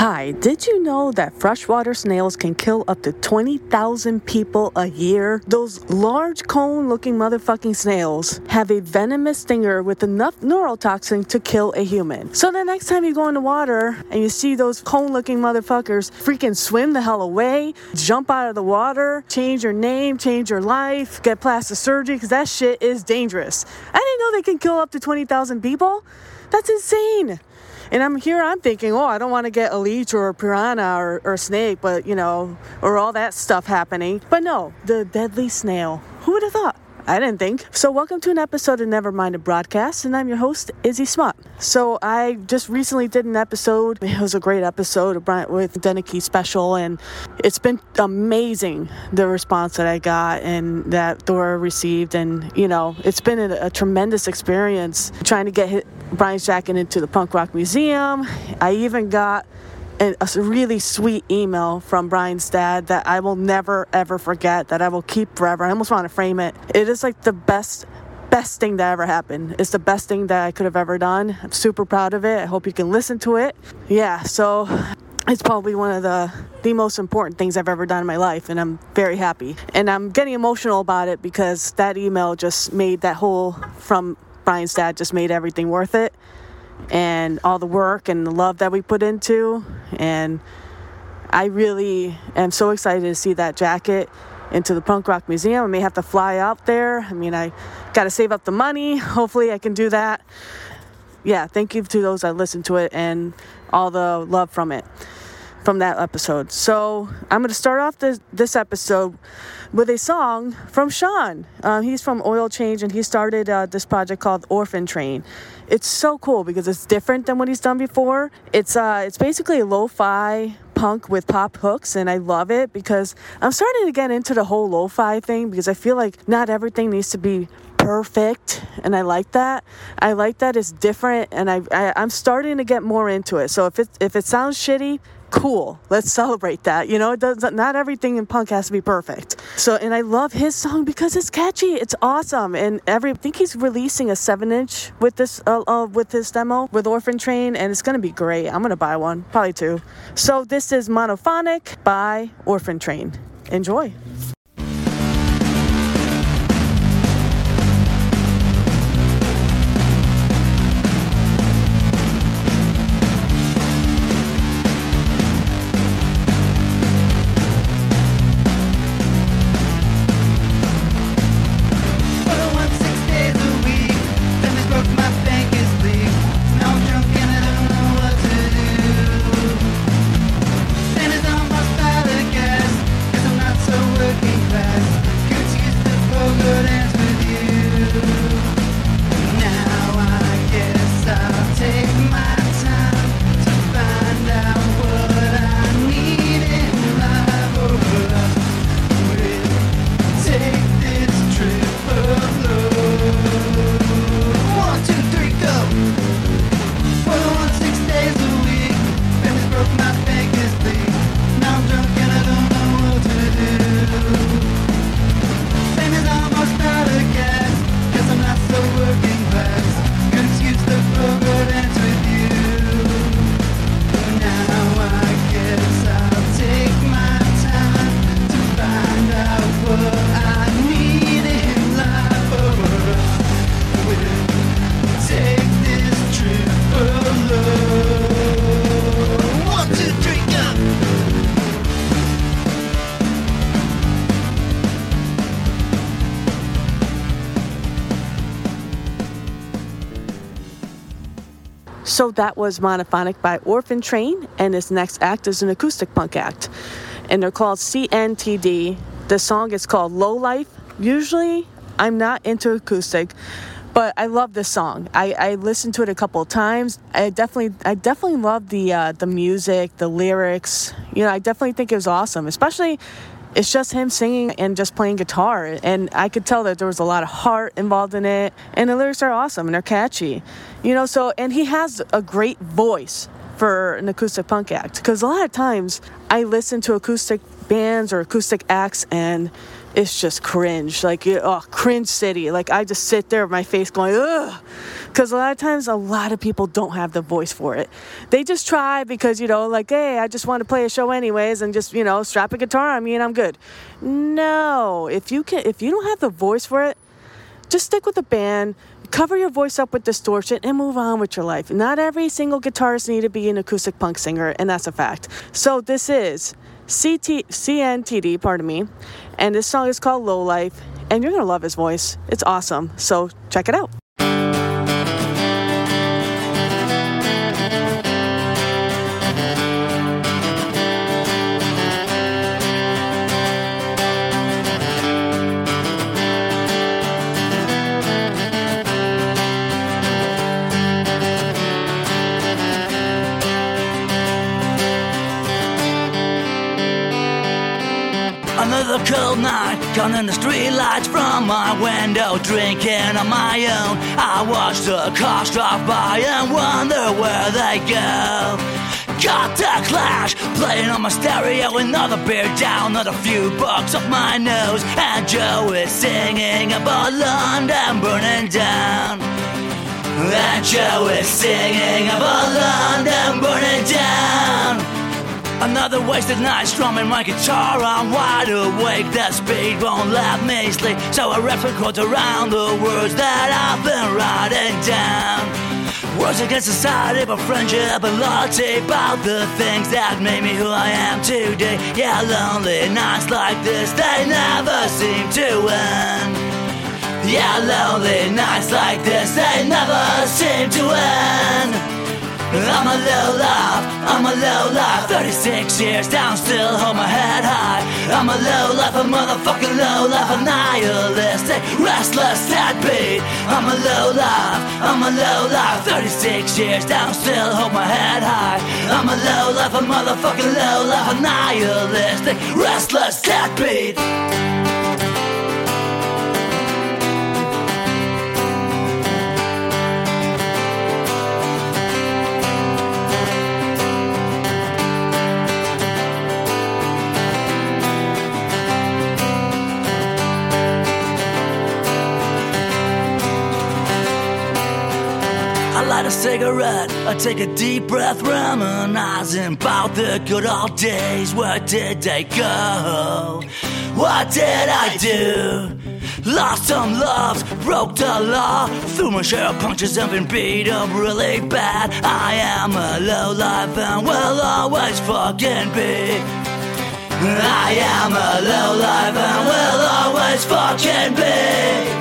Hi, did you know that freshwater snails can kill up to 20,000 people a year? Those large cone looking motherfucking snails have a venomous stinger with enough neurotoxin to kill a human. So the next time you go in the water and you see those cone looking motherfuckers, freaking swim the hell away, jump out of the water, change your name, change your life, get plastic surgery, because that shit is dangerous. I didn't know they can kill up to 20,000 people. That's insane. And I'm here, I'm thinking, oh, I don't want to get a leech or a piranha or, or a snake, but you know, or all that stuff happening. But no, the deadly snail. Who would have thought? I didn't think. So, welcome to an episode of Nevermind a Broadcast, and I'm your host, Izzy Smut. So, I just recently did an episode. It was a great episode with Deneki Special, and it's been amazing the response that I got and that Dora received. And, you know, it's been a, a tremendous experience trying to get Brian's jacket into the Punk Rock Museum. I even got a really sweet email from Brian's dad that I will never ever forget, that I will keep forever. I almost want to frame it. It is like the best best thing that ever happened. It's the best thing that I could have ever done. I'm super proud of it. I hope you can listen to it. Yeah, so it's probably one of the the most important things I've ever done in my life and I'm very happy. And I'm getting emotional about it because that email just made that whole from Brian's dad just made everything worth it and all the work and the love that we put into. And I really am so excited to see that jacket into the Punk Rock Museum. I may have to fly out there. I mean, I got to save up the money. Hopefully, I can do that. Yeah, thank you to those that listened to it and all the love from it, from that episode. So, I'm going to start off this, this episode with a song from Sean. Uh, he's from Oil Change and he started uh, this project called Orphan Train. It's so cool because it's different than what he's done before. It's uh, it's basically a lo-fi punk with pop hooks and I love it because I'm starting to get into the whole lo-fi thing because I feel like not everything needs to be perfect and I like that. I like that it's different and I, I am starting to get more into it. So if it if it sounds shitty, cool. Let's celebrate that. You know, it does not everything in punk has to be perfect. So, and I love his song because it's catchy. It's awesome. And every I think he's releasing a seven inch with this uh, uh, with this demo with Orphan Train, and it's gonna be great. I'm gonna buy one, probably two. So this is Monophonic by Orphan Train. Enjoy. So that was Monophonic by Orphan Train, and this next act is an acoustic punk act. And they're called CNTD. The song is called Low Life. Usually, I'm not into acoustic, but I love this song. I, I listened to it a couple of times. I definitely I definitely love the uh, the music, the lyrics. You know, I definitely think it was awesome, especially it's just him singing and just playing guitar. And I could tell that there was a lot of heart involved in it. And the lyrics are awesome and they're catchy. You know, so, and he has a great voice for an acoustic punk act. Because a lot of times I listen to acoustic bands or acoustic acts and it's just cringe. Like, oh, cringe city. Like, I just sit there with my face going, ugh. Because a lot of times, a lot of people don't have the voice for it. They just try because, you know, like, hey, I just want to play a show anyways and just, you know, strap a guitar on me and I'm good. No. If you can, if you don't have the voice for it, just stick with the band, cover your voice up with distortion, and move on with your life. Not every single guitarist need to be an acoustic punk singer, and that's a fact. So this is CT, CNTD, pardon me, and this song is called Low Life, and you're gonna love his voice. It's awesome. So check it out. Cold night, counting the streetlights from my window, drinking on my own. I watch the cars drive by and wonder where they go. Got the clash, playing on my stereo, another beer down, another few bucks off my nose, and Joe is singing about London burning down. And Joe is singing about London burning down. Another wasted night strumming my guitar. I'm wide awake, that speed won't let me sleep. So I rap and quote around the words that I've been writing down. Words against society, but friendship and loyalty. About the things that made me who I am today. Yeah, lonely nights like this, they never seem to end. Yeah, lonely nights like this, they never seem to end. I'm a low life, I'm a low life 36 years down, still hold my head high. I'm a low life, a motherfucking low life A nihilistic, restless deadbeat I'm a low life, I'm a low life 36 years down, still hold my head high. I'm a low life, a motherfucking low life A nihilistic, restless deadbeat light a cigarette, I take a deep breath, reminiscing about the good old days. Where did they go? What did I do? Lost some loves, broke the law, threw my share of punches and been beat up really bad. I am a low life and will always fucking be. I am a low life and will always fucking be.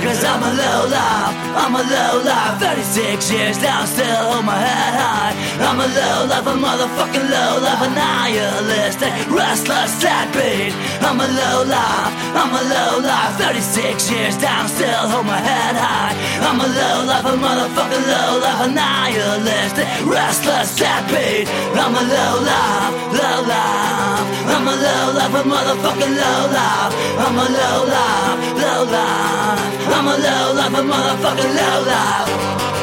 Cause I'm a low life, I'm a low life. 36 years now, still hold my head high. I'm a low life, a motherfucking low life A nihilistic, restless deadbeat. I'm a low life, I'm a low life 36 years down, still hold my head high. I'm a low life, a motherfucking low life A nihilistic, restless deadbeat I'm a low life, low life. I'm a low life, a motherfucking low life. I'm a low life, low life. I'm a low life, a motherfucking low life.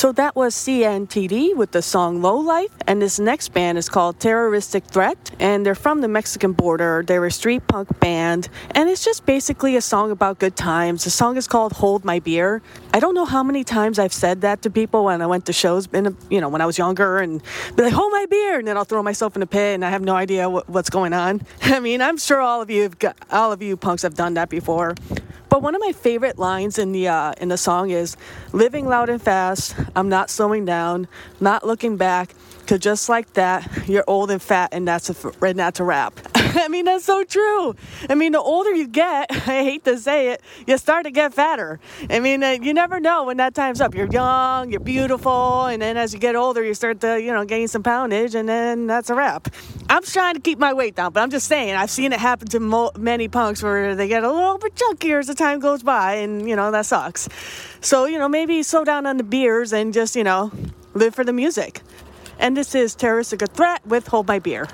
So that was CNTD with the song Low Life, and this next band is called Terroristik Threat, and they're from the Mexican border. They're a street punk band, and it's just basically a song about good times. The song is called Hold My Beer. I don't know how many times I've said that to people when I went to shows, in you know, when I was younger, and be like, Hold my beer, and then I'll throw myself in a pit, and I have no idea what, what's going on. I mean, I'm sure all of you, got, all of you punks have done that before. But one of my favorite lines in the uh, in the song is "Living loud and fast. I'm not slowing down, not looking back. Cause just like that, you're old and fat, and that's a and that's a wrap." I mean, that's so true. I mean, the older you get, I hate to say it, you start to get fatter. I mean, uh, you never know when that time's up. You're young, you're beautiful, and then as you get older, you start to, you know, gain some poundage, and then that's a wrap. I'm trying to keep my weight down, but I'm just saying, I've seen it happen to mo- many punks where they get a little bit chunkier as the time goes by, and, you know, that sucks. So, you know, maybe slow down on the beers and just, you know, live for the music. And this is Terroristik Threat with Hold My Beer.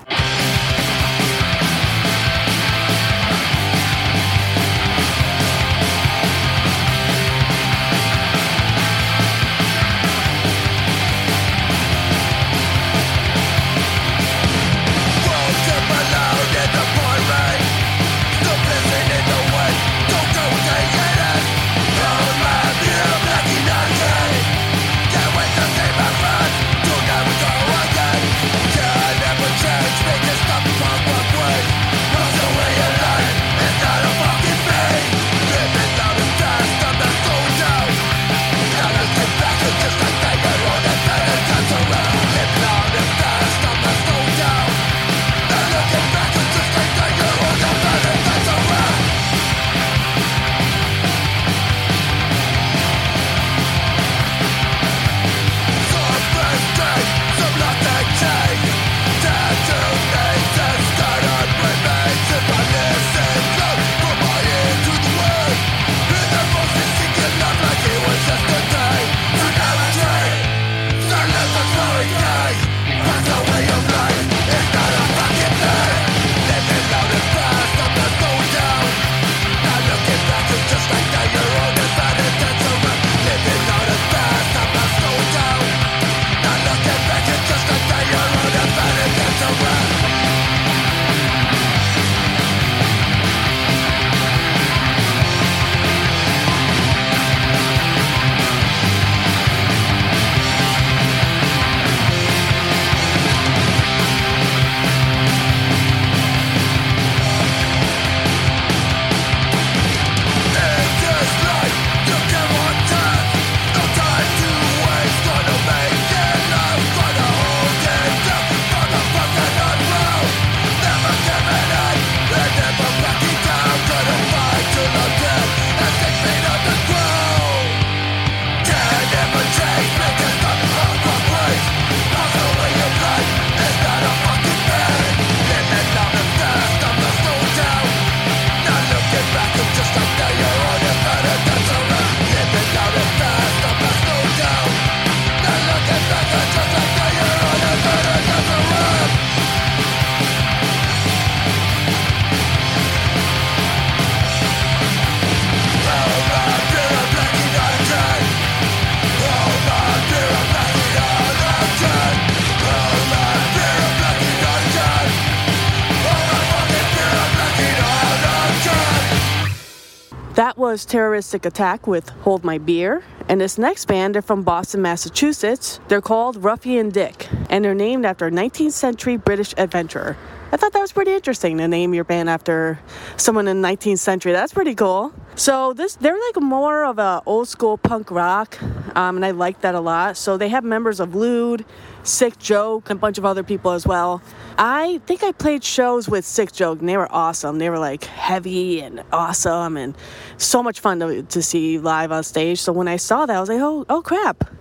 Was Terroristik Attack with Hold My Beer. And this next band, they're from Boston, Massachusetts. They're called Ruffian Dick, and they're named after a 19th century British adventurer. I thought that was pretty interesting to name your band after someone in the 19th century. That's pretty cool. So this, they're like more of a old school punk rock, um, and I like that a lot. So they have members of Lewd, Sick Joke, and a bunch of other people as well. I think I played shows with Sick Joke, and they were awesome. They were like heavy and awesome, and so much fun to, to see live on stage. So when I saw that, I was like, oh, oh crap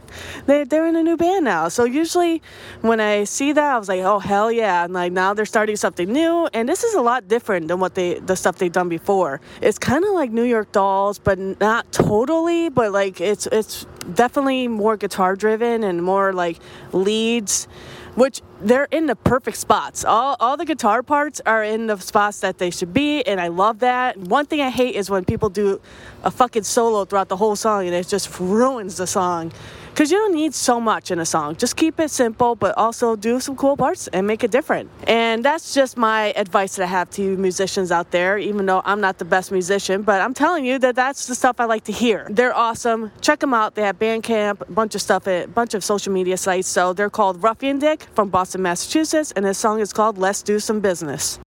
they, they're in a new band now. So usually when I see that, I was like, oh, hell yeah. And like now they're starting something new. And this is a lot different than what they, the stuff they've done before. It's kind of like New York Dolls, but not totally, but like it's, it's definitely more guitar driven and more like leads which they're in the perfect spots. All, all the guitar parts are in the spots that they should be, and I love that. One thing I hate is when people do a fucking solo throughout the whole song and it just ruins the song. Because you don't need so much in a song. Just keep it simple, but also do some cool parts and make it different. And that's just my advice that I have to musicians out there, even though I'm not the best musician, but I'm telling you that that's the stuff I like to hear. They're awesome. Check them out. They have Bandcamp, a bunch of stuff, a bunch of social media sites. So they're called Ruffian Dick from Boston, Massachusetts, and this song is called Let's Do Some Business.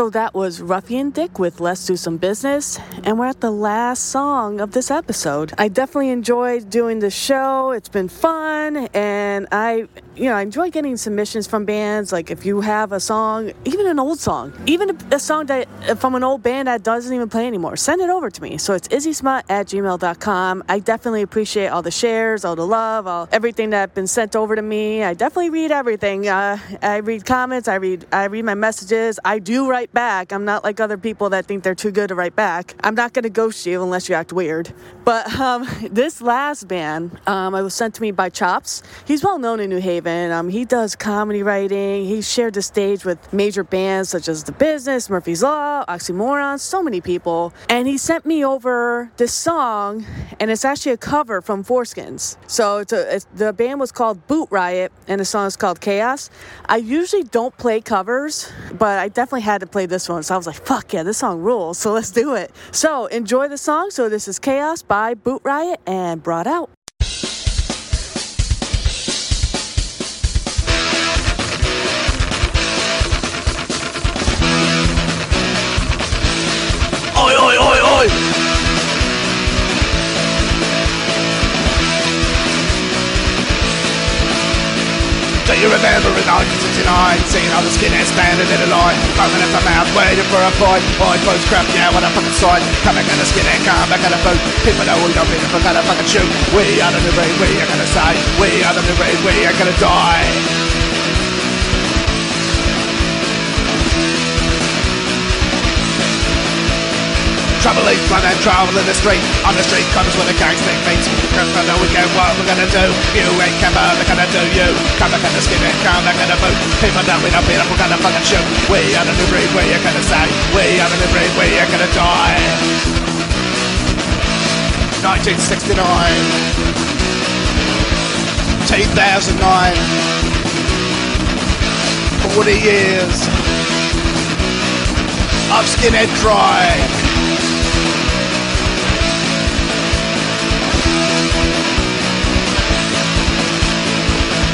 So that was Ruffian Dick with Let's Do Some Business. And we're at the last song of this episode. I definitely enjoyed doing the show. It's been fun. And I, you know, I enjoy getting submissions from bands. Like if you have a song, even an old song, even a, a song that from an old band that doesn't even play anymore, send it over to me. So it's izzysmut at gmail.com. I definitely appreciate all the shares, all the love, all everything that's been sent over to me. I definitely read everything. Uh, I read comments. I read I read my messages. I do write back. I'm not like other people that think they're too good to write back. I'm not going to ghost you unless you act weird. But um, this last band, um, it was sent to me by Chops. He's well known in New Haven. Um, he does comedy writing. He shared the stage with major bands such as The Business, Murphy's Law, Oxymoron, so many people. And he sent me over this song, and it's actually a cover from 4-Skins. So it's a, it's, the band was called Boot Riot, and the song is called Chaos. I usually don't play covers, but I definitely had to play this one. So I was like, fuck yeah, this song rules. So let's do it. So enjoy the song. So this is Chaos by Boot Riot and brought out. You remember in 1969 Seeing the skinheads standing in a line Foaming at the mouth waiting for a fight. Boy, close crap, yeah, what a fucking sight Come back in the skinhead, come back in the boot People know we don't mean if we're gonna fucking shoot We are the new breed, we are gonna say. We are the new breed, we are gonna die run and travel in the street. On the street corners where the gangs meets Cause I know we get what we're gonna do. You ain't out, they're gonna do you. Come back the skin and come back the boot People know we don't beat up, we're gonna fucking shoot. We are the new breed, we are gonna say We are the new breed, we are gonna die. 1969 2009 40 years. Of skinhead crime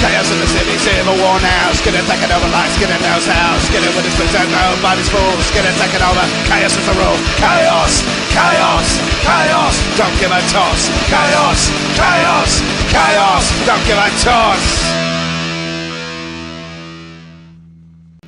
Chaos in the city, civil war now. Skinner taking over like Skinner knows how Skinner with his boots out, nobody's fool Skinner taking over, chaos is the rule. Chaos, chaos, chaos. Don't give a toss. Chaos, chaos, chaos. Don't give a toss